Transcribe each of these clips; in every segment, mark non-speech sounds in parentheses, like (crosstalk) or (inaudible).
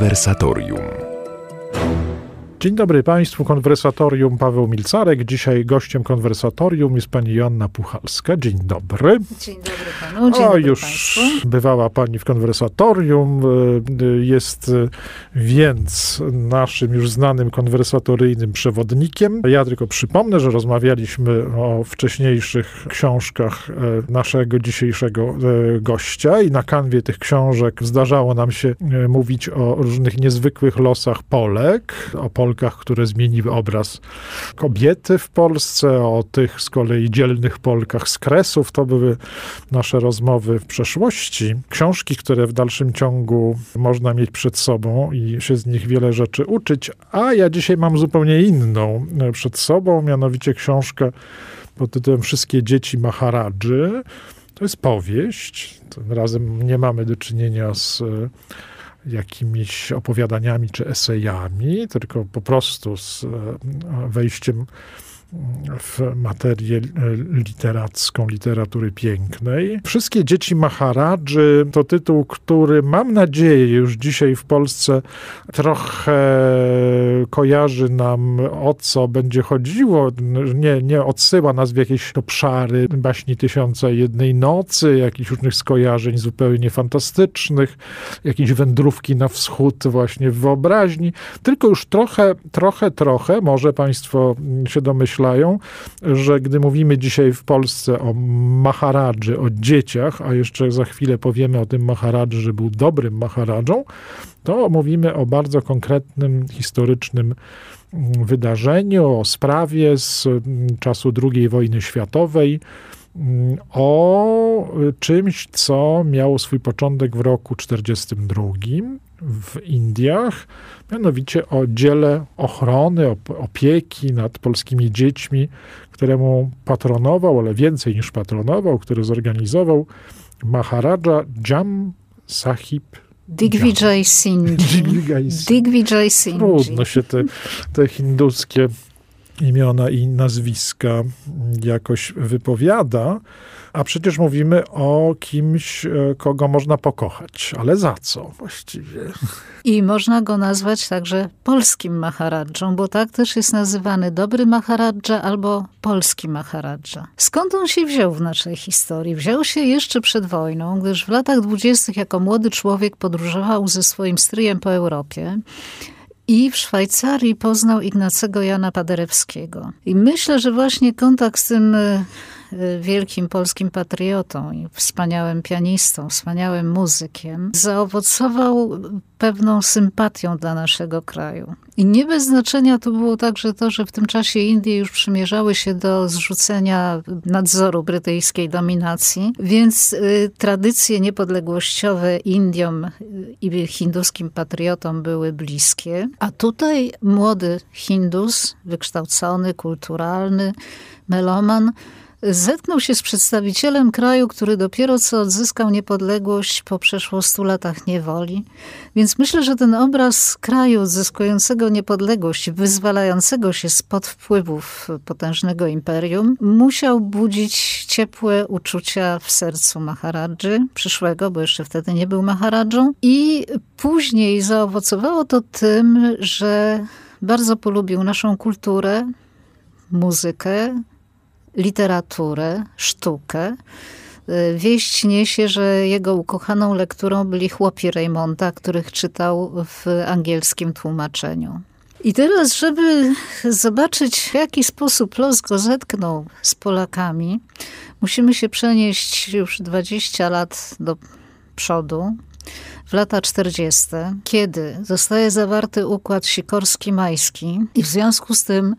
Konwersatorium. Dzień dobry Państwu, konwersatorium Paweł Milcarek. Dzisiaj gościem konwersatorium jest pani Joanna Puchalska. Dzień dobry. Dzień dobry panu, dzień o, dobry już państwu. bywała pani w konwersatorium. y, y, Jest y, więc naszym już znanym konwersatoryjnym przewodnikiem. Ja tylko przypomnę, że rozmawialiśmy o wcześniejszych książkach e, naszego dzisiejszego gościa i na kanwie tych książek zdarzało nam się mówić o różnych niezwykłych losach Polek, o Polkach, które zmieniły obraz kobiety w Polsce, o tych z kolei dzielnych Polkach z Kresów. To były nasze rozmowy w przeszłości. Książki, które w dalszym ciągu można mieć przed sobą i się z nich wiele rzeczy uczyć, a ja dzisiaj mam zupełnie inną e, przed sobą, mianowicie książkę pod tytułem Wszystkie dzieci Maharadży. To jest powieść. Tym razem nie mamy do czynienia z e, jakimiś opowiadaniami czy esejami, tylko po prostu z e, wejściem w materię literacką, literatury pięknej. Wszystkie dzieci Maharadży to tytuł, który mam nadzieję już dzisiaj w Polsce trochę kojarzy nam o co będzie chodziło. Nie, nie odsyła nas w jakieś obszary baśni Tysiąca Jednej Nocy, jakichś różnych skojarzeń zupełnie fantastycznych, jakieś wędrówki na wschód właśnie w wyobraźni, tylko już trochę, trochę, trochę, może Państwo się domyślają, że gdy mówimy dzisiaj w Polsce o Maharadży, o dzieciach, a jeszcze za chwilę powiemy o tym Maharadży, że był dobrym Maharadżą, to mówimy o bardzo konkretnym, historycznym mm, wydarzeniu, o sprawie z mm, czasu II wojny światowej, o czymś, co miało swój początek w roku 1942 w Indiach, mianowicie o dziele ochrony, op- opieki nad polskimi dziećmi, któremu patronował, ale więcej niż patronował, który zorganizował Maharadża Jam Sahib. (laughs) Digvijay Singh. Digvijay Singh. Trudno się te, te hinduskie imiona i nazwiska jakoś wypowiada, a przecież mówimy o kimś, e, kogo można pokochać. Ale za co właściwie? I można go nazwać także polskim Maharadżą, bo tak też jest nazywany dobry Maharadża albo polski Maharadża. Skąd on się wziął w naszej historii? Wziął się jeszcze przed wojną, gdyż w latach dwudziestych jako młody człowiek podróżował ze swoim stryjem po Europie. I w Szwajcarii poznał Ignacego Jana Paderewskiego. I myślę, że właśnie kontakt z tym e, wielkim polskim patriotą i wspaniałym pianistą, wspaniałym muzykiem, zaowocował pewną sympatią dla naszego kraju. I nie bez znaczenia to było także to, że w tym czasie Indie już przymierzały się do zrzucenia nadzoru brytyjskiej dominacji, więc y, tradycje niepodległościowe Indiom y, i hinduskim patriotom były bliskie. A tutaj młody Hindus, wykształcony, kulturalny, meloman, zetknął się z przedstawicielem kraju, który dopiero co odzyskał niepodległość po przeszło stu latach niewoli. Więc myślę, że ten obraz kraju odzyskującego niepodległość, wyzwalającego się spod wpływów potężnego imperium, musiał budzić ciepłe uczucia w sercu Maharadży, przyszłego, bo jeszcze wtedy nie był Maharadżą. I później zaowocowało to tym, że bardzo polubił naszą kulturę, muzykę, literaturę, sztukę. Wieść niesie, że jego ukochaną lekturą byli chłopi Raymonda, których czytał w angielskim tłumaczeniu. I teraz, żeby zobaczyć, w jaki sposób los go zetknął z Polakami, musimy się przenieść już 20 lat do przodu, w lata 40., kiedy zostaje zawarty układ sikorski-majski i w związku z tym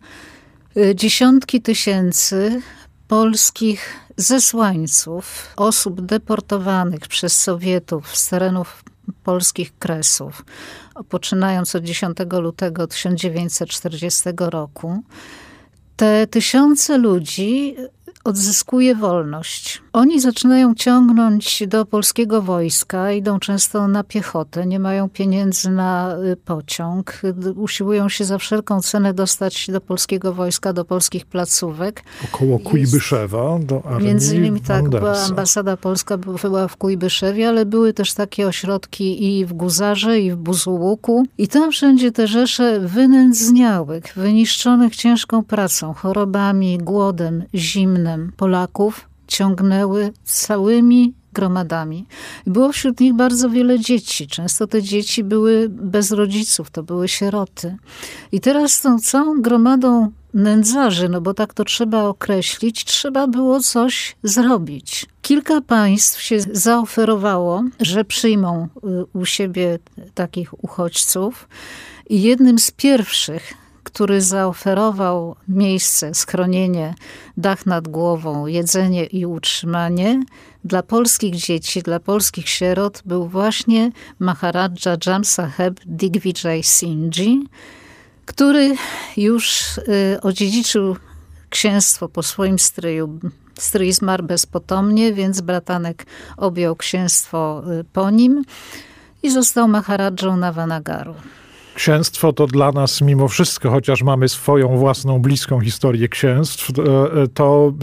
dziesiątki tysięcy polskich zesłańców, osób deportowanych przez Sowietów z terenów polskich kresów, poczynając od 10 lutego 1940 roku. Te tysiące ludzi odzyskuje wolność. Oni zaczynają ciągnąć do polskiego wojska, idą często na piechotę, nie mają pieniędzy na y, pociąg, usiłują się za wszelką cenę dostać do polskiego wojska, do polskich placówek. Około Kujbyszewa, do armii Między innymi tak, była ambasada polska była w Kujbyszewie, ale były też takie ośrodki i w Guzarze, i w Buzuluku. I tam wszędzie te rzesze wynędzniałych, wyniszczonych ciężką pracą, chorobami, głodem, zimnem Polaków ciągnęły całymi gromadami. Było wśród nich bardzo wiele dzieci. Często te dzieci były bez rodziców, to były sieroty. I teraz z tą całą gromadą nędzarzy, no bo tak to trzeba określić, trzeba było coś zrobić. Kilka państw się zaoferowało, że przyjmą y, u siebie takich uchodźców. I jednym z pierwszych który zaoferował miejsce, schronienie, dach nad głową, jedzenie i utrzymanie dla polskich dzieci, dla polskich sierot był właśnie Maharadża Jamsaheb Digvijay Singhi, który już y, odziedziczył księstwo po swoim stryju. Stryj zmarł bezpotomnie, więc bratanek objął księstwo y, po nim i został Maharadżą Navanagaru. Księstwo to dla nas mimo wszystko, chociaż mamy swoją własną bliską historię księstw, e, e, to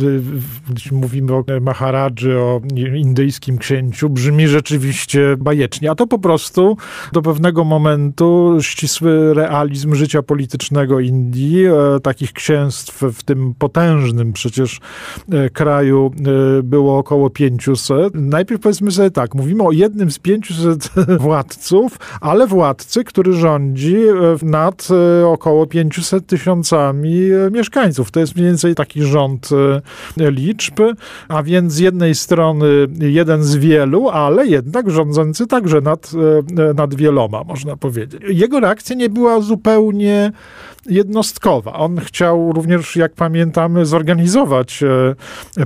e, mówimy o Maharadży, o indyjskim księciu, brzmi rzeczywiście bajecznie, a to po prostu do pewnego momentu ścisły realizm życia politycznego Indii, takich księstw w tym potężnym przecież kraju było około 500. Najpierw powiedzmy sobie tak, mówimy o jednym z 500 (laughs) władców, ale władcy, który rządzi E, nad e, około 500 tysiącami e, mieszkańców. To jest mniej więcej taki rząd liczb, a więc z jednej strony jeden z wielu, ale jednak rządzący także nad, nad wieloma, można powiedzieć. Jego reakcja nie była zupełnie jednostkowa. On chciał również, jak pamiętamy, zorganizować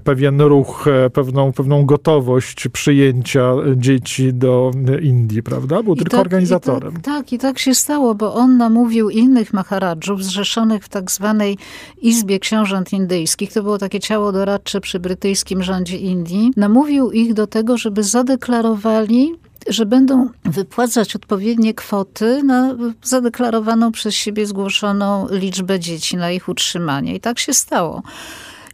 pewien ruch, pewną, pewną gotowość przyjęcia dzieci do Indii, prawda? Był I tylko tak, organizatorem. I tak, tak, i tak się stało bo on namówił innych maharadżów zrzeszonych w tak zwanej Izbie Książąt Indyjskich, to było takie ciało doradcze przy brytyjskim rządzie Indii, namówił ich do tego, żeby zadeklarowali że będą wypłacać odpowiednie kwoty na zadeklarowaną przez siebie zgłoszoną liczbę dzieci na ich utrzymanie. I tak się stało.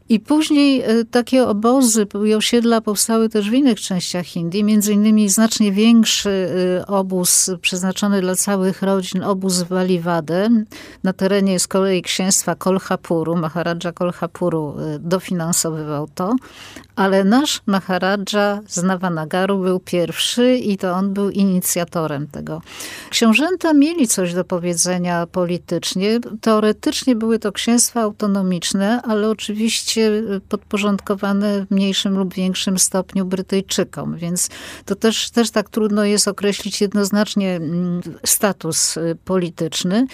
I później e, takie obozy i osiedla powstały też w innych częściach Indii, między innymi znacznie większy e, obóz przeznaczony dla całych rodzin, obóz w Baliwadę, na terenie z kolei księstwa Kolhapuru, Maharadża Kolhapuru e, dofinansowywał to, ale nasz Maharadża z Navanagaru był pierwszy i to on był inicjatorem tego. Książęta mieli coś do powiedzenia politycznie. Teoretycznie były to księstwa autonomiczne, ale oczywiście podporządkowane w mniejszym lub większym stopniu Brytyjczykom, więc to też, też tak trudno jest określić jednoznacznie mm, status y, polityczny.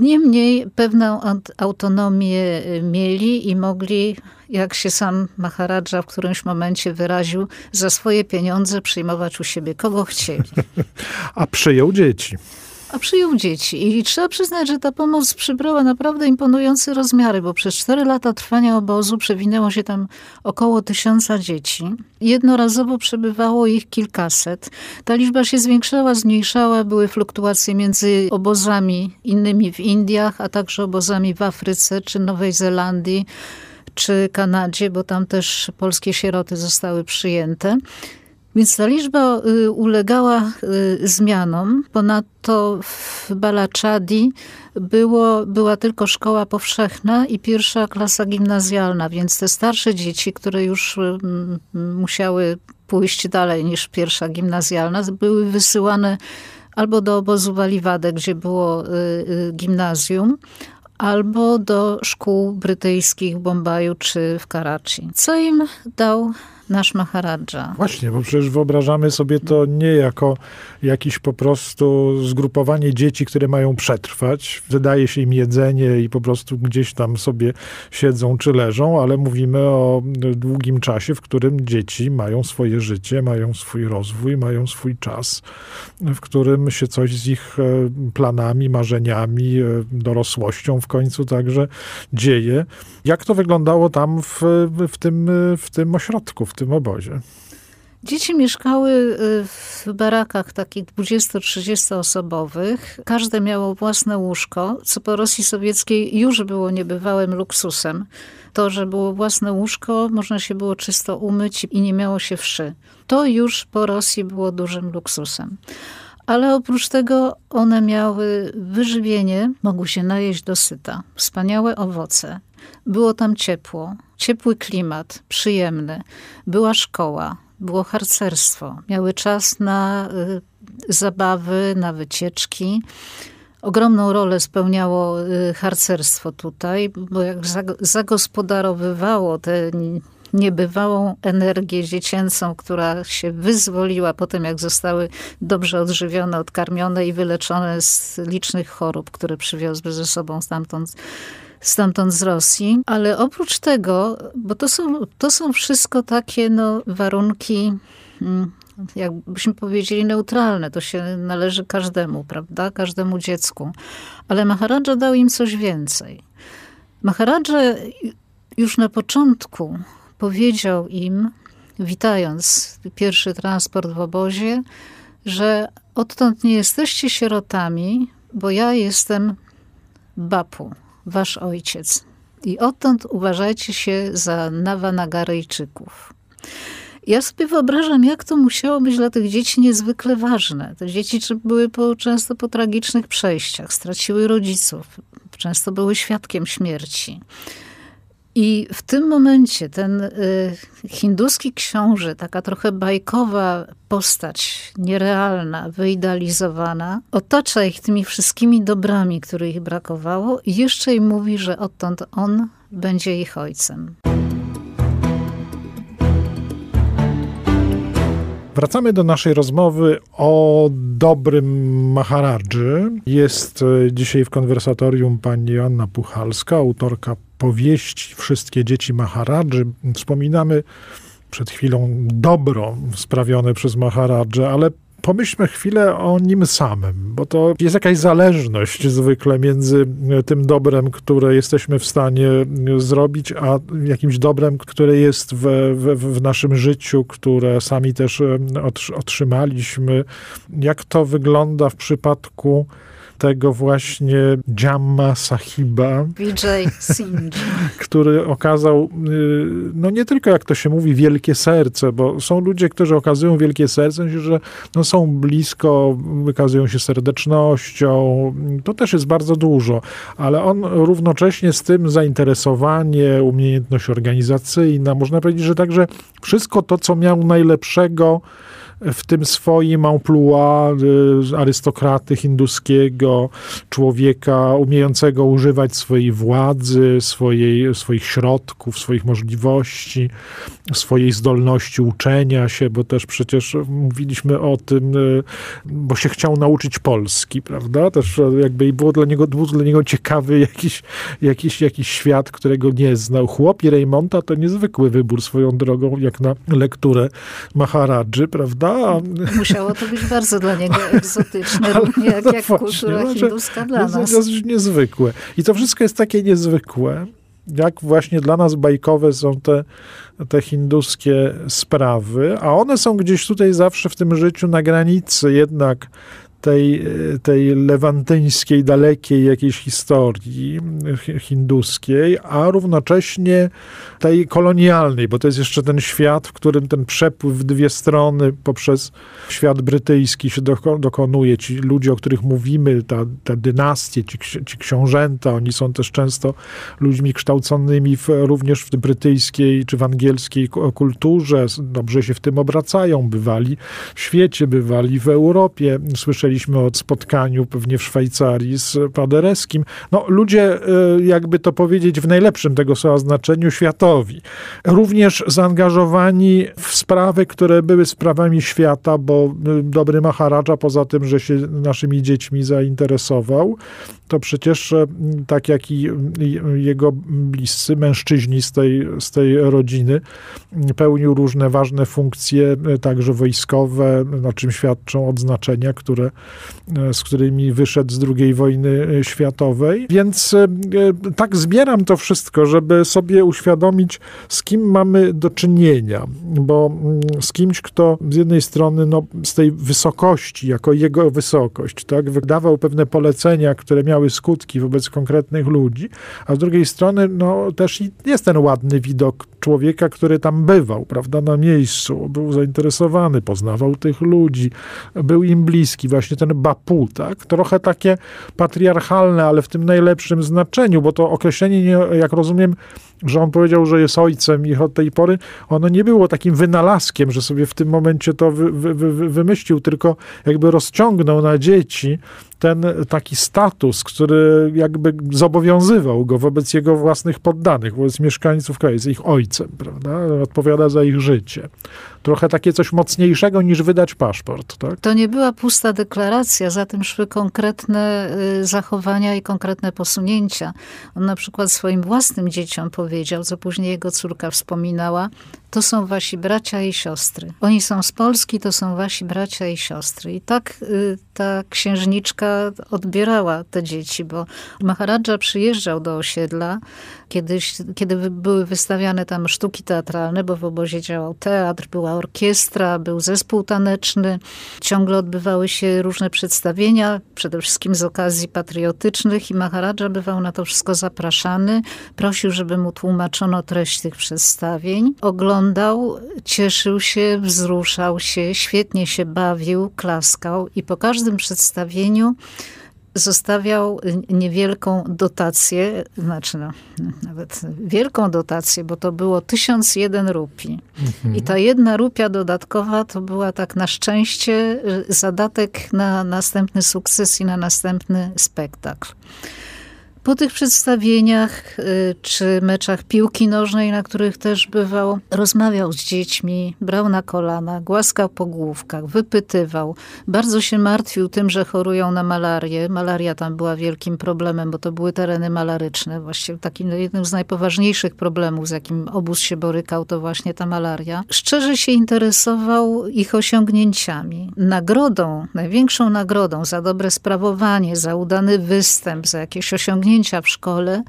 Niemniej pewną autonomię y, mieli i mogli, jak się sam Maharadża w którymś momencie wyraził, za swoje pieniądze przyjmować u siebie kogo chcieli. (laughs) A przyjął dzieci a przyjął dzieci. I trzeba przyznać, że ta pomoc przybrała naprawdę imponujące rozmiary, bo przez cztery lata trwania obozu przewinęło się tam około tysiąca dzieci. Jednorazowo przebywało ich kilkaset. Ta liczba się zwiększała, zmniejszała, były fluktuacje między obozami innymi w Indiach, a także obozami w Afryce czy Nowej Zelandii czy Kanadzie, bo tam też polskie sieroty zostały przyjęte. Więc ta liczba y, ulegała y, zmianom. Ponadto w Balaczadi było, była tylko szkoła powszechna i pierwsza klasa gimnazjalna, więc te starsze dzieci, które już y, musiały pójść dalej niż pierwsza gimnazjalna, były wysyłane albo do obozu Waliwadę, gdzie było gimnazjum, albo do szkół brytyjskich w Bombaju czy w Karachi. Co im dał nasz Maharadża. Właśnie, bo przecież wyobrażamy sobie to nie jako jakiś po prostu zgrupowanie dzieci, które mają przetrwać. Wydaje się im jedzenie i po prostu gdzieś tam sobie siedzą czy leżą, ale mówimy o długim czasie, w którym dzieci mają swoje życie, mają swój rozwój, mają swój czas, w którym się coś z ich e, planami, marzeniami, e, dorosłością w końcu także dzieje. Jak to wyglądało tam w, w, tym, w tym ośrodku, w tym obozie? Dzieci mieszkały y, w barakach takich 20-30 osobowych. Każde miało własne łóżko, co po Rosji Sowieckiej już było niebywałym luksusem. To, że było własne łóżko, można się było czysto umyć i nie miało się wszy. To już po Rosji było dużym luksusem. Ale oprócz tego one miały wyżywienie, mogły się najeść dosyta, wspaniałe owoce. Było tam ciepło, ciepły klimat, przyjemny. Była szkoła, było harcerstwo. Miały czas na y, zabawy, na wycieczki. Ogromną rolę spełniało y, harcerstwo tutaj, bo jak zagospodarowywało tę niebywałą energię dziecięcą, która się wyzwoliła po tym, jak zostały dobrze odżywione, odkarmione i wyleczone z licznych chorób, które przywiozły ze sobą stamtąd stamtąd z Rosji. Ale oprócz tego, bo to są, to są wszystko takie no, warunki, mm, jakbyśmy powiedzieli, neutralne. To się należy każdemu, prawda? Każdemu dziecku. Ale Maharadża dał im coś więcej. Maharadża już na początku powiedział im, witając pierwszy transport w obozie, że odtąd nie jesteście sierotami, bo ja jestem Bapu, wasz ojciec. I odtąd uważajcie się za Nawanagaryjczyków. Ja sobie wyobrażam, jak to musiało być dla tych dzieci niezwykle ważne. Te dzieci były po, często po tragicznych przejściach, straciły rodziców, często były świadkiem śmierci. I w tym momencie ten y, hinduski książę, taka trochę bajkowa postać, nierealna, wyidealizowana, otacza ich tymi wszystkimi dobrami, których brakowało i jeszcze im mówi, że odtąd on będzie ich ojcem. Wracamy do naszej rozmowy o dobrym Maharadży. Jest e, dzisiaj w konwersatorium pani Joanna Puchalska, autorka powieści Wszystkie dzieci Maharadży. Wspominamy przed chwilą dobro sprawione przez Maharadżę, ale pomyślmy chwilę o nim samym, bo to jest jakaś zależność zwykle między tym dobrem, które jesteśmy w stanie zrobić, a jakimś dobrem, które jest w, w, w naszym życiu, które sami też otrzymaliśmy. Jak to wygląda w przypadku tego właśnie Jamma Sahiba. Vijay Singh. (laughs) Który okazał, no nie tylko jak to się mówi, wielkie serce, bo są ludzie, którzy okazują wielkie serce, że no są blisko, wykazują się serdecznością. To też jest bardzo dużo, ale on równocześnie z tym zainteresowanie, umiejętność organizacyjna, można powiedzieć, że także wszystko to, co miał najlepszego, w tym swoim amplua y, arystokraty hinduskiego, człowieka umiejącego używać swojej władzy, swojej, swoich środków, swoich możliwości, swojej zdolności uczenia się, bo też przecież mówiliśmy o tym, y, bo się chciał nauczyć Polski, prawda? Też jakby było dla niego, był dla niego ciekawy jakiś, jakiś, jakiś świat, którego nie znał. Chłopi Reymonta to niezwykły wybór swoją drogą, jak na lekturę Maharadży, prawda? Prawda? Musiało to być bardzo dla niego (laughs) egzotyczne, równie jak, jak kultura no, hinduska dla nas. To jest niezwykłe. I to wszystko jest takie niezwykłe, jak właśnie dla nas bajkowe są te, te hinduskie sprawy, a one są gdzieś tutaj zawsze w tym życiu na granicy jednak tej, tej lewantyńskiej, dalekiej jakiejś historii hinduskiej, a równocześnie tej kolonialnej, bo to jest jeszcze ten świat, w którym ten przepływ w dwie strony poprzez świat brytyjski się dokonuje. Ci ludzie, o których mówimy, ta, ta dynastie, ci, ci książęta, oni są też często ludźmi kształconymi w, również w brytyjskiej czy w angielskiej kulturze, dobrze się w tym obracają, bywali w świecie, bywali w Europie, słyszeli słyszeliśmy o spotkaniu pewnie w Szwajcarii z Padereskim. No, ludzie, jakby to powiedzieć w najlepszym tego słowa znaczeniu, światowi. Również zaangażowani w sprawy, które były sprawami świata, bo dobry Maharadża, poza tym, że się naszymi dziećmi zainteresował, to przecież tak jak i jego bliscy mężczyźni z tej, z tej rodziny pełnił różne ważne funkcje, także wojskowe, na czym świadczą odznaczenia, które, z którymi wyszedł z II wojny światowej. Więc e, tak zbieram to wszystko, żeby sobie uświadomić, z kim mamy do czynienia, bo mm, z kimś, kto z jednej strony no, z tej wysokości, jako jego wysokość, tak, wydawał pewne polecenia, które miały skutki wobec konkretnych ludzi, a z drugiej strony no, też jest ten ładny widok człowieka, który tam bywał, prawda, na miejscu, był zainteresowany, poznawał tych ludzi, był im bliski, właśnie ten Bapu, tak, trochę takie patriarchalne, ale w tym najlepszym znaczeniu, bo to określenie, jak rozumiem, że on powiedział, że jest ojcem ich od tej pory, ono nie było takim wynalazkiem, że sobie w tym momencie to wy, wy, wy, wymyślił, tylko jakby rozciągnął na dzieci ten taki status, który jakby zobowiązywał go wobec jego własnych poddanych, wobec mieszkańców kraju, jest ich ojcem, prawda? Odpowiada za ich życie. Trochę takie coś mocniejszego niż wydać paszport, tak? To nie była pusta deklaracja, za tym szły konkretne y, zachowania i konkretne posunięcia. On na przykład swoim własnym dzieciom powiedział, co później jego córka wspominała, to są wasi bracia i siostry. Oni są z Polski, to są wasi bracia i siostry. I tak y, ta księżniczka odbierała te dzieci, bo Maharadża przyjeżdżał do osiedla, kiedyś, kiedy były wystawiane tam sztuki teatralne, bo w obozie działał teatr, była orkiestra, był zespół taneczny. Ciągle odbywały się różne przedstawienia, przede wszystkim z okazji patriotycznych i Maharadża bywał na to wszystko zapraszany. Prosił, żeby mu tłumaczono treść tych przedstawień. Oglądał, cieszył się, wzruszał się, świetnie się bawił, klaskał i po każdym przedstawieniu zostawiał niewielką dotację, znaczy no, nawet wielką dotację, bo to było 1001 rupii. Mhm. I ta jedna rupia dodatkowa to była tak na szczęście zadatek na następny sukces i na następny spektakl. Po tych przedstawieniach y, czy meczach piłki nożnej, na których też bywał, rozmawiał z dziećmi, brał na kolana, głaskał po główkach, wypytywał. Bardzo się martwił tym, że chorują na malarię. Malaria tam była wielkim problemem, bo to były tereny malaryczne. Właściwie takim jednym z najpoważniejszych problemów, z jakim obóz się borykał, to właśnie ta malaria. Szczerze się interesował ich osiągnięciami. Nagrodą, największą nagrodą za dobre sprawowanie, za udany występ, za jakieś osiągnięcia, w szkole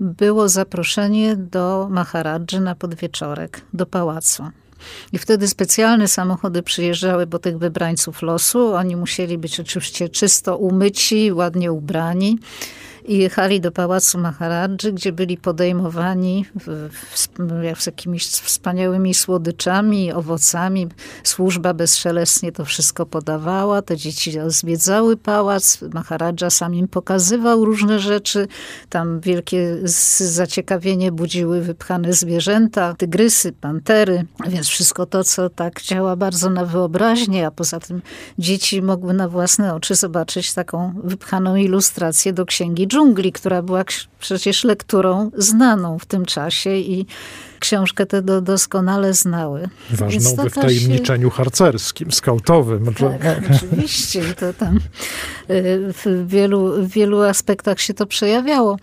było zaproszenie do Maharadży na podwieczorek, do pałacu. I wtedy specjalne samochody przyjeżdżały po tych wybrańców losu. Oni musieli być oczywiście czysto umyci, ładnie ubrani i jechali do pałacu Maharadży, gdzie byli podejmowani w, w, z jakimiś wspaniałymi słodyczami, owocami. Służba bezszelestnie to wszystko podawała. Te dzieci zwiedzały pałac. Maharadża sam im pokazywał różne rzeczy. Tam wielkie zaciekawienie budziły wypchane zwierzęta, tygrysy, pantery, więc wszystko to, co tak działa bardzo na wyobraźnię, a poza tym dzieci mogły na własne oczy zobaczyć taką wypchaną ilustrację do księgi dżungli, która była przecież lekturą znaną w tym czasie i książkę tę do, doskonale znały. Ważną we wtajemniczeniu się... harcerskim, skautowym. Tak, oczywiście. I to tam y, w wielu, w wielu aspektach się to przejawiało.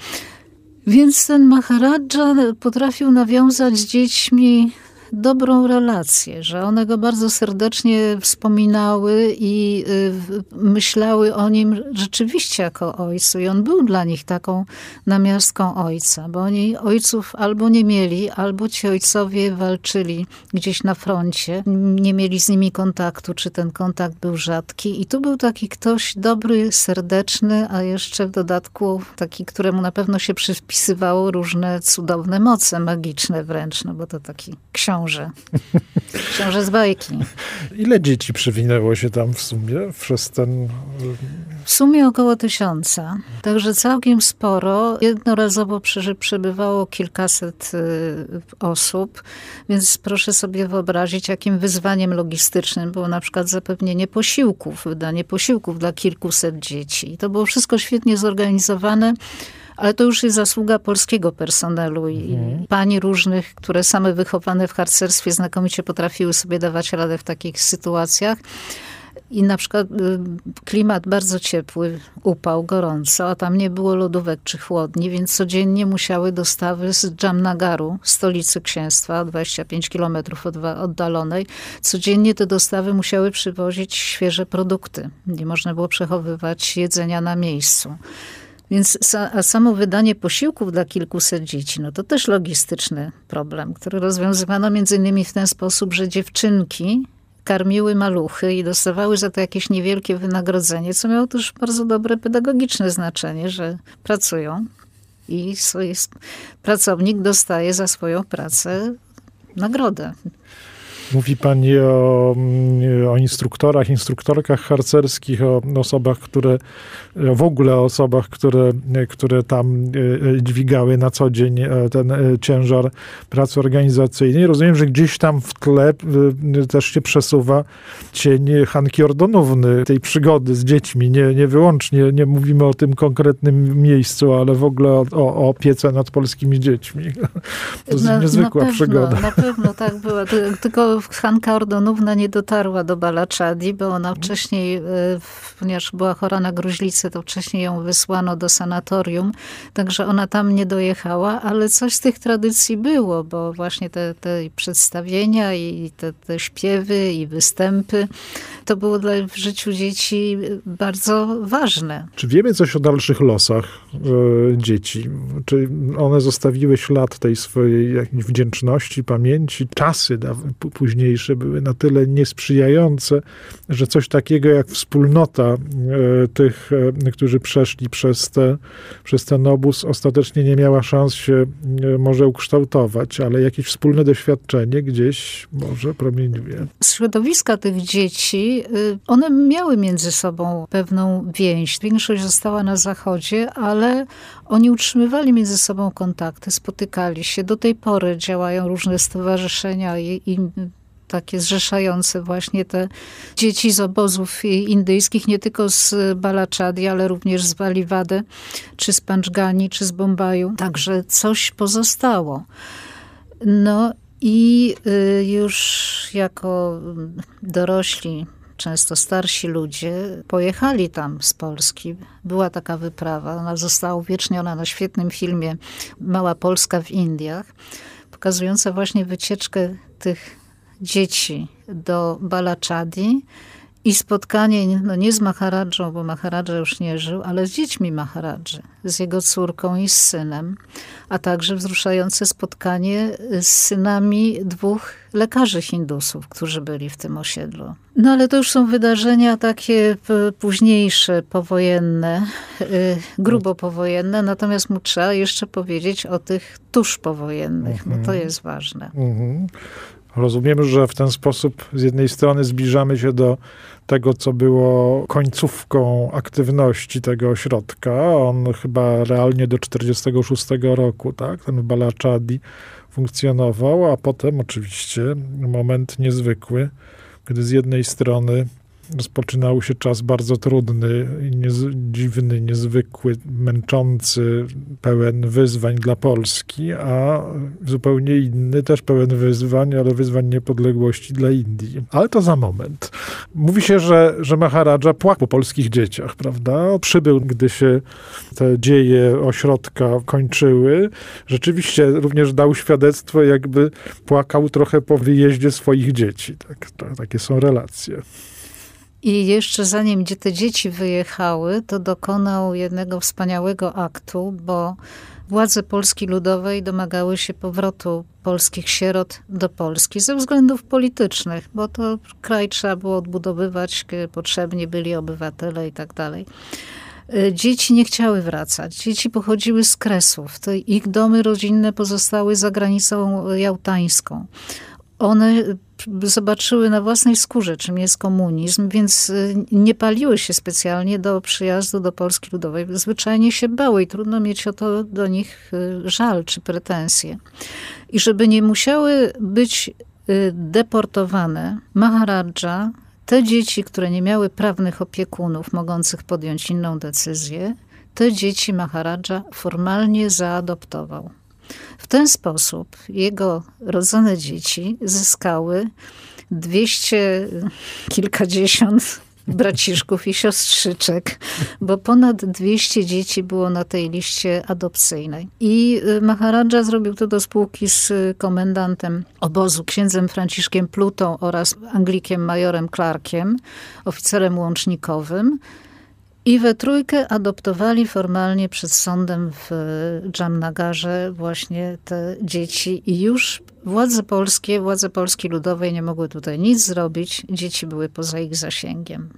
Więc ten Maharadża potrafił nawiązać z dziećmi dobrą relację, że one go bardzo serdecznie wspominały i y, myślały o nim rzeczywiście jako ojcu. I on był dla nich taką namiastką ojca, bo oni ojców albo nie mieli, albo ci ojcowie walczyli gdzieś na froncie, nie mieli z nimi kontaktu, czy ten kontakt był rzadki. I tu był taki ktoś dobry, serdeczny, a jeszcze w dodatku taki, któremu na pewno się przypisywało różne cudowne moce magiczne wręcz, no bo to taki książę książę. Książę z bajki. Ile dzieci przewinęło się tam w sumie przez ten... W sumie około tysiąca. Także całkiem sporo. Jednorazowo przebywało kilkaset y, osób, więc proszę sobie wyobrazić, jakim wyzwaniem logistycznym było na przykład zapewnienie posiłków, wydanie posiłków dla kilkuset dzieci. To było wszystko świetnie zorganizowane ale to już jest zasługa polskiego personelu i mhm. pani różnych, które same wychowane w harcerstwie znakomicie potrafiły sobie dawać radę w takich sytuacjach. I na przykład y, klimat bardzo ciepły, upał, gorąco, a tam nie było lodówek czy chłodni, więc codziennie musiały dostawy z Jamnagaru, stolicy księstwa, 25 kilometrów oddalonej. Codziennie te dostawy musiały przywozić świeże produkty. Nie można było przechowywać jedzenia na miejscu. Więc a samo wydanie posiłków dla kilkuset dzieci, no to też logistyczny problem, który rozwiązywano między innymi w ten sposób, że dziewczynki karmiły maluchy i dostawały za to jakieś niewielkie wynagrodzenie, co miało też bardzo dobre pedagogiczne znaczenie, że pracują i pracownik dostaje za swoją pracę nagrodę. Mówi pani o, mm, o instruktorach, instruktorkach harcerskich, o osobach, które, w ogóle o osobach, które, które tam e, dźwigały na co dzień e, ten e, ciężar pracy organizacyjnej. Rozumiem, że gdzieś tam w tle też się przesuwa cień Hanki Ordonówny, tej przygody z dziećmi. Nie, nie wyłącznie, nie mówimy o tym konkretnym miejscu, ale w ogóle o, o opiece nad polskimi dziećmi. (laughs) To jest no, niezwykła na pewno, przygoda. Na pewno tak była. Tylko Hanka Ordonówna nie dotarła do Balaczadi, bo ona wcześniej, e, ponieważ była chora na gruźlicę, to wcześniej ją wysłano do sanatorium, także ona tam nie dojechała, ale coś z tych tradycji było, bo właśnie te, te przedstawienia i te, te śpiewy i występy, to było dla, w życiu dzieci bardzo ważne. Czy wiemy coś o dalszych losach e, dzieci? Czy one zostawiły ślad tej swojej wdzięczności, pamięci, czasy późniejsze były na tyle niesprzyjające, że coś takiego jak wspólnota e, tych, e, którzy przeszli przez, te, przez ten obóz, ostatecznie nie miała szans się e, może ukształtować, ale jakieś wspólne doświadczenie gdzieś może promieniuje. Środowiska tych dzieci, y, one miały między sobą pewną więź. Większość została na zachodzie, ale oni utrzymywali między sobą kontakty, spotykali się. Do tej pory działają różne stowarzyszenia i, i takie zrzeszające właśnie te dzieci z obozów indyjskich, nie tylko z Balaczadi, ale również z Baliwady, czy z Panczgani, czy z Bombaju. Także coś pozostało. No i y, już jako dorośli często starsi ludzie pojechali tam z Polski. Była taka wyprawa, ona została uwieczniona na świetnym filmie Mała Polska w Indiach, pokazująca właśnie wycieczkę tych dzieci do Balaczadi i spotkanie no nie z Maharadżą, bo Maharadża już nie żył, ale z dziećmi Maharadży, z jego córką i z synem, a także wzruszające spotkanie z synami dwóch lekarzy hindusów, którzy byli w tym osiedlu. No ale to już są wydarzenia takie późniejsze, powojenne, y, grubo powojenne, natomiast mu trzeba jeszcze powiedzieć o tych tuż powojennych, bo to mhm. jest ważne. Mhm. Rozumiem, że w ten sposób z jednej strony zbliżamy się do tego, co było końcówką aktywności tego ośrodka. On chyba realnie do 1946 roku, tak, ten Balaczadi funkcjonował, a potem oczywiście moment niezwykły, gdy z jednej strony rozpoczynał się czas bardzo trudny, dziwny, niezwykły, męczący, pełen wyzwań dla Polski, a zupełnie inny, też pełen wyzwań, ale wyzwań niepodległości dla Indii. Ale to za moment. Mówi się, że, że Maharadża płakał po polskich dzieciach, prawda? Przybył, gdy się te dzieje ośrodka kończyły. Rzeczywiście również dał świadectwo, jakby płakał trochę po wyjeździe swoich dzieci. Tak, to, takie są relacje. I jeszcze zanim gdzie te dzieci wyjechały, to dokonał jednego wspaniałego aktu, bo władze Polski Ludowej domagały się powrotu polskich sierot do Polski ze względów politycznych, bo to kraj trzeba było odbudowywać, potrzebni byli obywatele i tak dalej. E, dzieci nie chciały wracać. Dzieci pochodziły z Kresów. ich domy rodzinne pozostały za granicą jałtańską one zobaczyły na własnej skórze, czym jest komunizm, więc y, nie paliły się specjalnie do przyjazdu do Polski Ludowej. Zwyczajnie się bały i trudno mieć o to do nich y, żal czy pretensje. I żeby nie musiały być deportowane, Maharadża te dzieci, które nie miały prawnych opiekunów mogących podjąć inną decyzję, te dzieci Maharadża formalnie zaadoptował. W ten sposób jego rodzone dzieci zyskały dwieście kilkadziesiąt braciszków i siostrzyczek, bo ponad 200 dzieci było na tej liście adopcyjnej. I y, Maharadża zrobił to do spółki z komendantem obozu, księdzem Franciszkiem Plutą oraz Anglikiem majorem Clarkiem, oficerem łącznikowym. I we trójkę adoptowali formalnie przed sądem w Dżamnagarze właśnie te dzieci i już władze polskie, władze Polski Ludowej nie mogły tutaj nic zrobić. Dzieci były poza ich zasięgiem.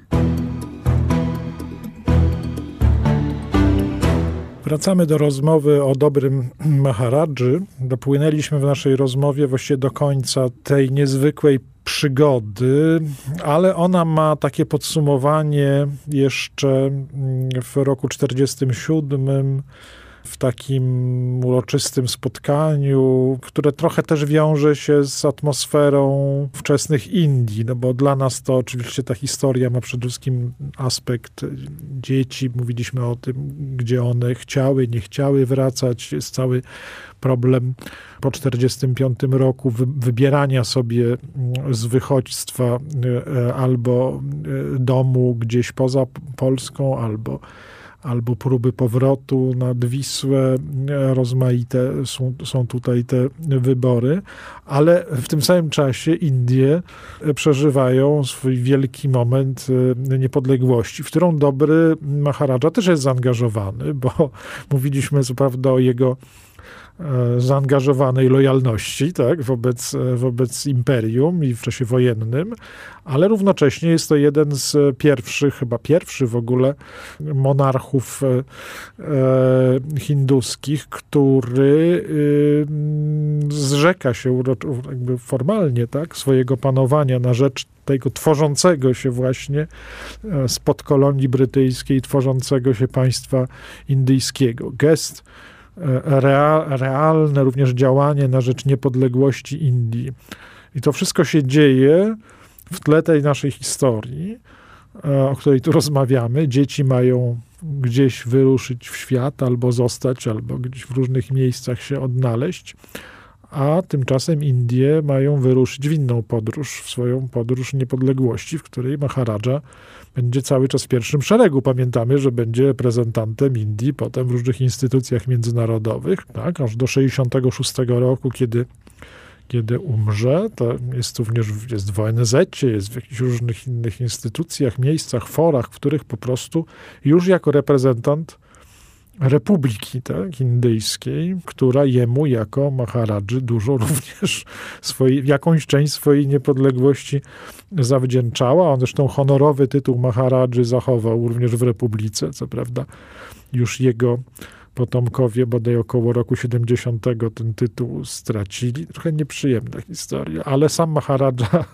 Wracamy do rozmowy o dobrym Maharadży. Dopłynęliśmy w naszej rozmowie właściwie do końca tej niezwykłej przygody, ale ona ma takie podsumowanie jeszcze w roku 47 w takim uroczystym spotkaniu, które trochę też wiąże się z atmosferą wczesnych Indii, no bo dla nas to oczywiście ta historia ma przede wszystkim aspekt dzieci. Mówiliśmy o tym, gdzie one chciały, nie chciały wracać. Jest cały problem po 1945 roku wybierania sobie z wychodźstwa e, albo e, domu gdzieś poza Polską, albo albo próby powrotu nad Wisłę, rozmaite są, są tutaj te wybory, ale w tym samym czasie Indie przeżywają swój wielki moment e, niepodległości, w którą dobry Maharadża też jest zaangażowany, bo (laughs) mówiliśmy co prawda o jego E, zaangażowanej lojalności tak, wobec, e, wobec imperium i w czasie wojennym, ale równocześnie jest to jeden z pierwszych, chyba pierwszy w ogóle monarchów e, hinduskich, który zrzeka się jakby formalnie tak, swojego panowania na rzecz tego tworzącego się właśnie spod kolonii brytyjskiej, tworzącego się państwa indyjskiego. Gest realne również działanie na rzecz niepodległości Indii. I to wszystko się dzieje w tle tej naszej historii, e, o której tu rozmawiamy. Dzieci mają gdzieś wyruszyć w świat, albo zostać, albo gdzieś w różnych miejscach się odnaleźć, a tymczasem Indie mają wyruszyć w inną podróż, w swoją podróż niepodległości, w której Maharadża będzie cały czas w pierwszym szeregu. Pamiętamy, że będzie reprezentantem Indii potem w różnych instytucjach międzynarodowych, tak, aż do 66 roku, kiedy kiedy umrze, to jest również jest w ONZ, jest w jakichś różnych innych instytucjach, miejscach, forach, w których po prostu już jako reprezentant republiki tak, indyjskiej, która jemu jako Maharadży dużo (laughs) również swojej, jakąś część swojej niepodległości zawdzięczała. On zresztą honorowy tytuł Maharadży zachował również w republice, co prawda już jego potomkowie bodaj około roku 70 ten tytuł stracili. Trochę nieprzyjemna historia, ale sam Maharadża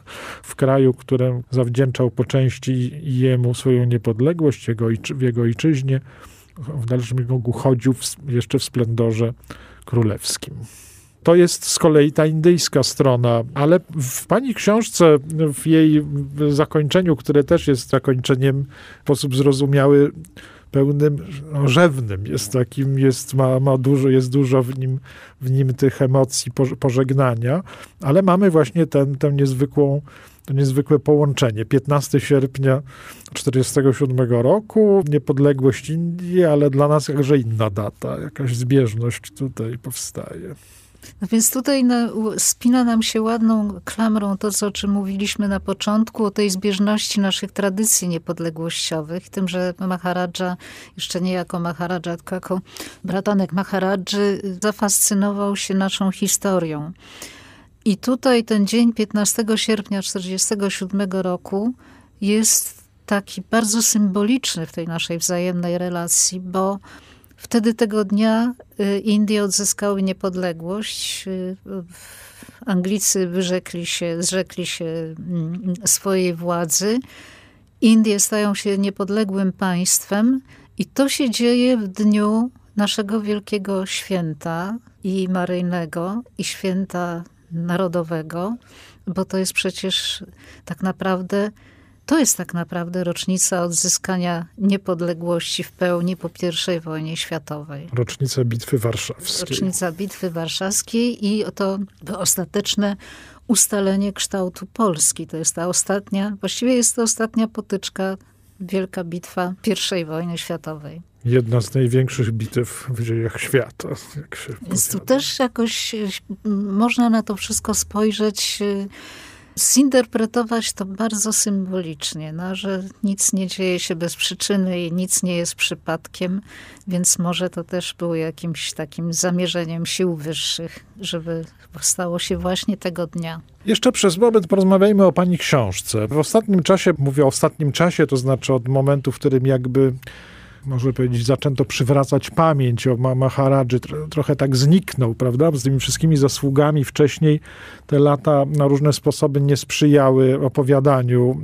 w kraju, którym zawdzięczał po części jemu swoją niepodległość, jego, w jego ojczyźnie, w dalszym ciągu chodził w, jeszcze w splendorze królewskim. To jest z kolei ta indyjska strona, ale w pani książce, w jej zakończeniu, które też jest zakończeniem w sposób zrozumiały, pełnym, no, rzewnym, jest takim, jest, ma, ma dużo, jest dużo w nim, w nim tych emocji pożegnania, ale mamy właśnie ten, tę niezwykłą to niezwykłe połączenie. 15 sierpnia 1947 roku, niepodległość Indii, ale dla nas jakże inna data, jakaś zbieżność tutaj powstaje. No więc tutaj na, spina nam się ładną klamrą to, co, o czym mówiliśmy na początku, o tej zbieżności naszych tradycji niepodległościowych, tym, że Maharadża, jeszcze nie jako Maharadża, tylko jako bratanek Maharadży, zafascynował się naszą historią. I tutaj ten dzień 15 sierpnia 1947 roku jest taki bardzo symboliczny w tej naszej wzajemnej relacji, bo wtedy tego dnia y, Indie odzyskały niepodległość. Y, Anglicy wyrzekli się, zrzekli się mm, swojej władzy. Indie stają się niepodległym państwem i to się dzieje w dniu naszego wielkiego święta i maryjnego, i święta narodowego, bo to jest przecież tak naprawdę to jest tak naprawdę rocznica odzyskania niepodległości w pełni po I wojnie światowej. Rocznica Bitwy Warszawskiej. Rocznica Bitwy Warszawskiej i to ostateczne ustalenie kształtu Polski. To jest ta ostatnia, właściwie jest to ostatnia potyczka, wielka bitwa I wojny światowej. Jedna z największych bitew w dziejach świata. Więc tu też jakoś można na to wszystko spojrzeć y, zinterpretować to bardzo symbolicznie, no, że nic nie dzieje się bez przyczyny i nic nie jest przypadkiem, więc może to też było jakimś takim zamierzeniem sił wyższych, żeby stało się właśnie tego dnia. Jeszcze przez moment porozmawiajmy o pani książce. W ostatnim czasie, mówię o ostatnim czasie, to znaczy od momentu, w którym jakby można powiedzieć, zaczęto przywracać pamięć o Maharadży. Trochę tak zniknął, prawda? Z tymi wszystkimi zasługami wcześniej te lata na różne sposoby nie sprzyjały opowiadaniu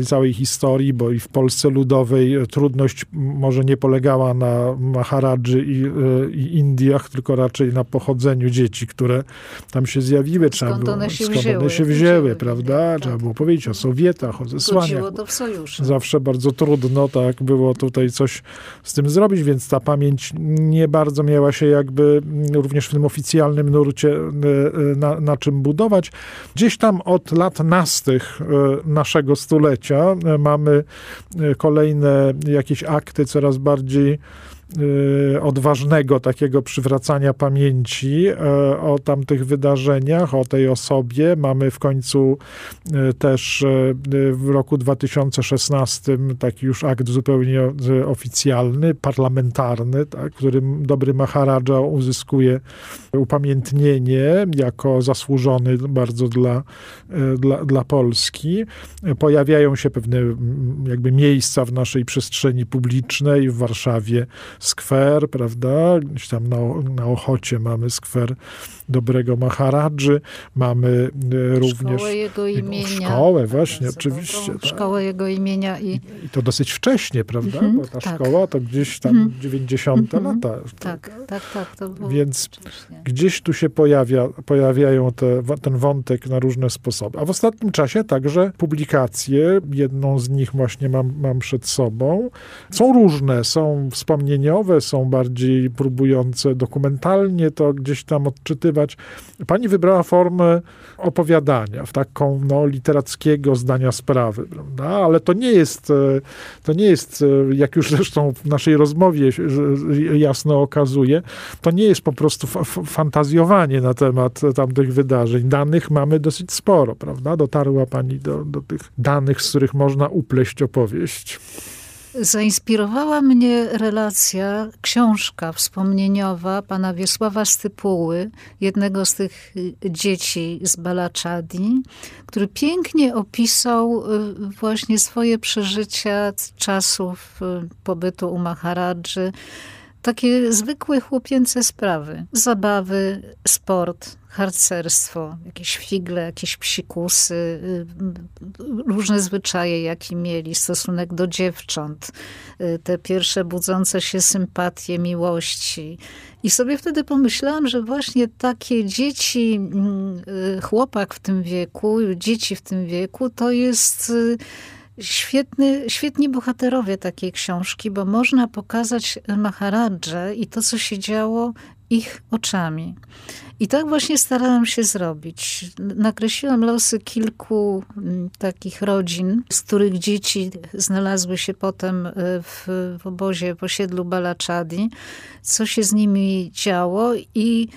e, całej historii, bo i w Polsce Ludowej trudność może nie polegała na Maharadży i, e, i Indiach, tylko raczej na pochodzeniu dzieci, które tam się zjawiły. Trzeba skąd było, one się skąd wzięły, one się wzięły, prawda? Tak. Trzeba było powiedzieć o Sowietach, o zesłaniach. Zawsze bardzo trudno, tak, było tutaj coś z tym zrobić, więc ta pamięć nie bardzo miała się jakby również w tym oficjalnym nurcie e, e, na, na czym budować. Gdzieś tam od lat nastych e, naszego stulecia mamy kolejne jakieś akty coraz bardziej odważnego takiego przywracania pamięci e, o tamtych wydarzeniach, o tej osobie. Mamy w końcu e, też w roku 2016 taki już akt zupełnie oficjalny, parlamentarny, tak, którym dobry Maharadża uzyskuje upamiętnienie jako zasłużony bardzo dla, dla, dla Polski. Pojawiają się pewne jakby miejsca w naszej przestrzeni publicznej w Warszawie skwer, prawda? Gdzieś tam na, na Ochocie mamy skwer dobrego Maharadży, mamy e, również... Szkołę jego imienia. Szkołę, właśnie, oczywiście. Tak. Szkołę jego imienia. I... I to dosyć wcześnie, prawda? Mm -hmm, Bo ta tak. szkoła to gdzieś tam mm -hmm. 90 mm -hmm. lata. Tak, tak, tak. To było Więc wcześnie. gdzieś tu się pojawia, pojawiają te, ten wątek na różne sposoby. A w ostatnim czasie także publikacje, jedną z nich właśnie mam, mam przed sobą, są różne, są są bardziej próbujące dokumentalnie to gdzieś tam odczytywać, Pani wybrała formę opowiadania, w taką no, literackiego zdania sprawy, prawda? Ale to nie jest, e, to nie jest, e, jak już zresztą w naszej rozmowie jasno okazuje, to nie jest po prostu fantazjowanie na temat tamtych wydarzeń. Danych mamy dosyć sporo, prawda? Dotarła pani do, do tych danych, z których można upleść opowieść. Zainspirowała mnie relacja, książka wspomnieniowa pana Wiesława Stypuły, jednego z tych dzieci z Balaczadi, który pięknie opisał y, właśnie swoje przeżycia czasów y, pobytu u Maharadży. Takie zwykłe chłopięce sprawy. Zabawy, sport, harcerstwo, jakieś figle, jakieś psikusy, y, różne zwyczaje, jakie mieli, stosunek do dziewcząt, y, te pierwsze budzące się sympatie, miłości. I sobie wtedy pomyślałam, że właśnie takie dzieci, mm, y, chłopak w tym wieku, dzieci w tym wieku, to jest świetny, świetni bohaterowie takiej książki, bo można pokazać Maharadżę i to, co się działo ich oczami. I tak właśnie starałam się zrobić. Nakreśliłam losy kilku mm, takich rodzin, z których dzieci znalazły się potem e, w, w obozie, w osiedlu Balaczadi, co się z nimi działo i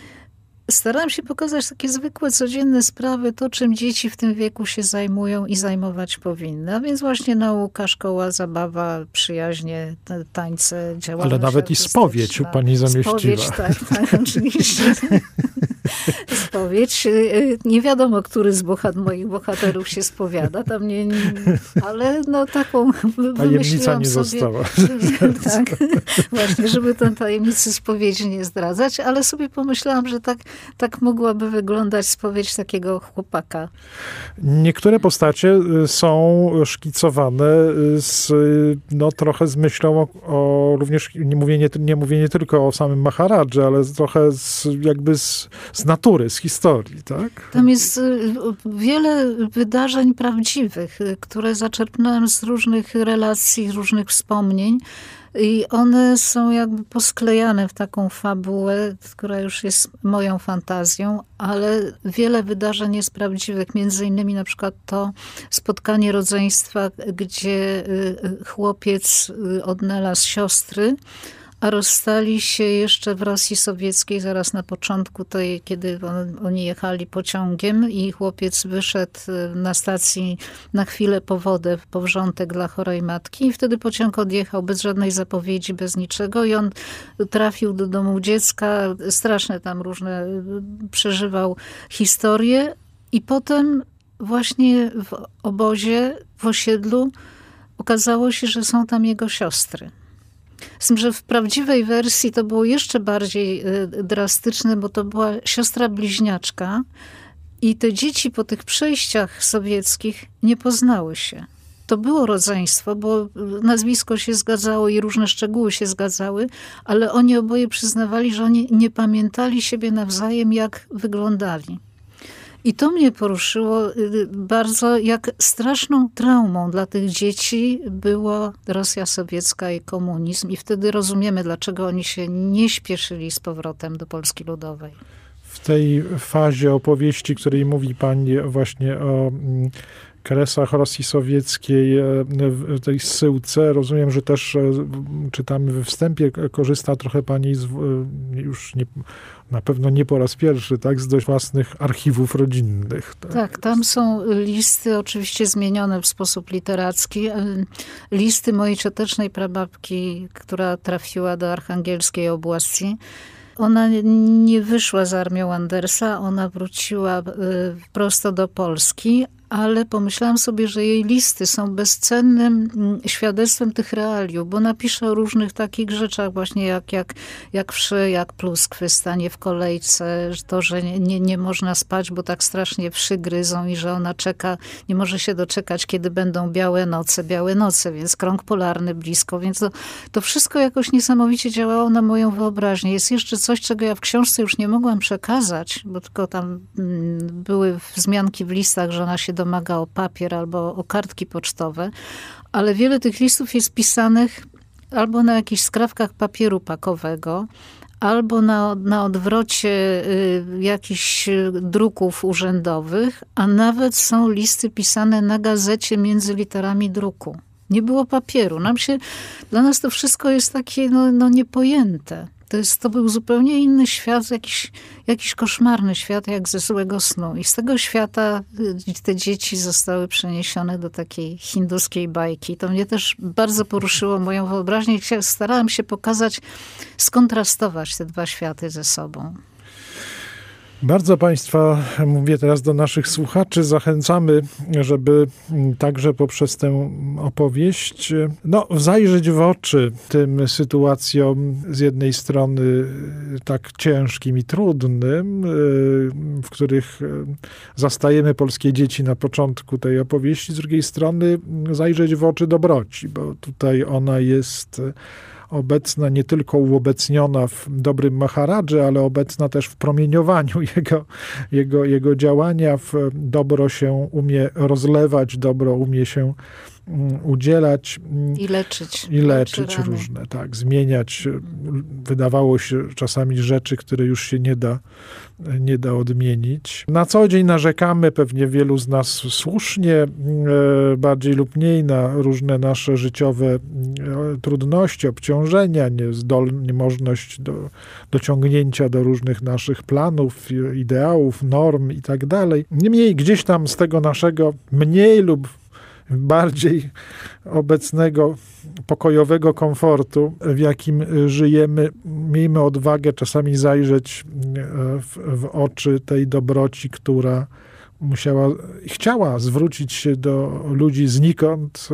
Starałam się pokazać takie zwykłe, codzienne sprawy, to czym dzieci w tym wieku się zajmują i zajmować powinny. A więc właśnie nauka, szkoła, zabawa, przyjaźnie, tańce, działalność Ale nawet i spowiedź u pani zamieściła. Spowiedź, tak, tak, oczywiście. (laughs) spowiedź. Y, y, nie wiadomo, który z bohat moich bohaterów się spowiada, tam nie, nie ale no taką Tajemnica nie sobie, została. (laughs) tak, właśnie, żeby tę tajemnicę spowiedzi nie zdradzać, ale sobie pomyślałam, że tak, tak mogłaby wyglądać spowiedź takiego chłopaka. Niektóre postacie są szkicowane z, no, trochę z myślą o, o również, nie mówię nie, nie mówię nie tylko o samym Maharadży, ale trochę z, jakby z, z natury, z historii, tak? Tam jest y, wiele wydarzeń prawdziwych, y, które zaczerpnąłem z różnych relacji, różnych wspomnień. I one są jakby posklejane w taką fabułę, która już jest moją fantazją, ale wiele wydarzeń jest prawdziwych. Między innymi na przykład to spotkanie rodzeństwa, gdzie y, chłopiec odnalazł siostry, a rozstali się jeszcze w Rosji Sowieckiej zaraz na początku tej, kiedy on, oni jechali pociągiem i chłopiec wyszedł y, na stacji na chwilę po wodę, po wrzątek dla chorej matki. I wtedy pociąg odjechał bez żadnej zapowiedzi, bez niczego i on trafił do domu dziecka, straszne tam różne y, przeżywał historie. I potem właśnie w obozie, w osiedlu okazało się, że są tam jego siostry. Z tym, że w prawdziwej wersji to było jeszcze bardziej y, drastyczne, bo to była siostra bliźniaczka i te dzieci po tych przejściach sowieckich nie poznały się. To było rodzeństwo, bo nazwisko się zgadzało i różne szczegóły się zgadzały, ale oni oboje przyznawali, że oni nie pamiętali siebie nawzajem, jak wyglądali. I to mnie poruszyło y, bardzo, jak straszną traumą dla tych dzieci była Rosja sowiecka i komunizm. I wtedy rozumiemy, dlaczego oni się nie śpieszyli z powrotem do Polski Ludowej. W tej fazie opowieści, której mówi pani właśnie o mm, kresach Rosji Sowieckiej, e, w tej syłce. Rozumiem, że też e, czytamy we wstępie, korzysta trochę pani z, e, już nie, na pewno nie po raz pierwszy, tak, z dość własnych archiwów rodzinnych. Tak? tak, tam są listy oczywiście zmienione w sposób literacki. Listy mojej ciotecznej prababki, która trafiła do Archangielskiej Oblasti. Ona nie wyszła z armią Andersa, ona wróciła prosto do Polski, ale pomyślałam sobie, że jej listy są bezcennym mm, świadectwem tych realiów, bo napisze o różnych takich rzeczach właśnie jak, jak, jak wszy, jak pluskwy stanie w kolejce, to, że nie, nie, nie można spać, bo tak strasznie wszy gryzą i że ona czeka, nie może się doczekać, kiedy będą białe noce, białe noce, więc krąg polarny blisko, więc to, to wszystko jakoś niesamowicie działało na moją wyobraźnię. Jest jeszcze coś, czego ja w książce już nie mogłam przekazać, bo tylko tam mm, były wzmianki w listach, że ona się domaga o papier albo o kartki pocztowe, ale wiele tych listów jest pisanych albo na jakichś skrawkach papieru pakowego, albo na, na odwrocie y, jakichś druków urzędowych, a nawet są listy pisane na gazecie między literami druku. Nie było papieru. Nam się, dla nas to wszystko jest takie no, no niepojęte. To, jest, to był zupełnie inny świat, jakiś, jakiś koszmarny świat, jak ze złego snu. I z tego świata y, te dzieci zostały przeniesione do takiej hinduskiej bajki. To mnie też bardzo poruszyło moją wyobraźnię. Starałam się pokazać, skontrastować te dwa światy ze sobą. Bardzo Państwa, mówię teraz do naszych słuchaczy, zachęcamy, żeby także poprzez tę opowieść no, zajrzeć w oczy tym sytuacjom z jednej strony tak ciężkim i trudnym, w których zastajemy polskie dzieci na początku tej opowieści, z drugiej strony zajrzeć w oczy dobroci, bo tutaj ona jest obecna, nie tylko uobecniona w dobrym Maharadży, ale obecna też w promieniowaniu (laughs) jego, jego, jego działania. W dobro się umie rozlewać, dobro umie się udzielać. I leczyć. I leczyć różne, tak. Zmieniać, wydawało się czasami rzeczy, które już się nie da nie da odmienić. Na co dzień narzekamy, pewnie wielu z nas słusznie, e, bardziej lub mniej, na różne nasze życiowe e, trudności, obciążenia, niemożność do, dociągnięcia do różnych naszych planów, ideałów, norm i tak dalej. Niemniej gdzieś tam z tego naszego mniej lub bardziej obecnego pokojowego komfortu, w jakim żyjemy, miejmy odwagę czasami zajrzeć w, w oczy tej dobroci, która musiała, chciała zwrócić się do ludzi znikąd,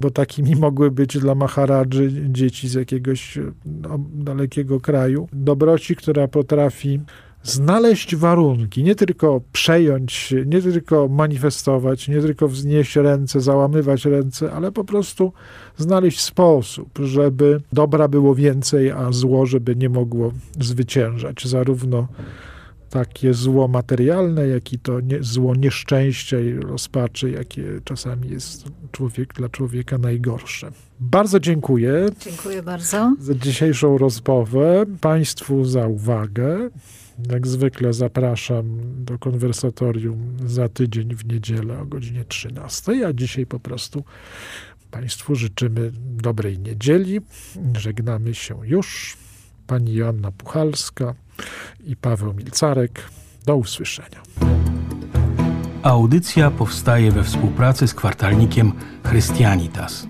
bo takimi mogły być dla Maharadży dzieci z jakiegoś no, dalekiego kraju. Dobroci, która potrafi znaleźć warunki, nie tylko przejąć nie tylko manifestować, nie tylko wznieść ręce, załamywać ręce, ale po prostu znaleźć sposób, żeby dobra było więcej, a zło, żeby nie mogło zwyciężać. Zarówno takie zło materialne, jak i to nie, zło nieszczęścia i rozpaczy, jakie czasami jest człowiek dla człowieka najgorsze. Bardzo dziękuję. Dziękuję bardzo. Za dzisiejszą rozmowę. Państwu za uwagę. Jak zwykle zapraszam do konwersatorium za tydzień w niedzielę o godzinie 13, a dzisiaj po prostu Państwu życzymy dobrej niedzieli. Żegnamy się już. Pani Joanna Puchalska i Paweł Milcarek. Do usłyszenia. Audycja powstaje we współpracy z kwartalnikiem Chrystianitas.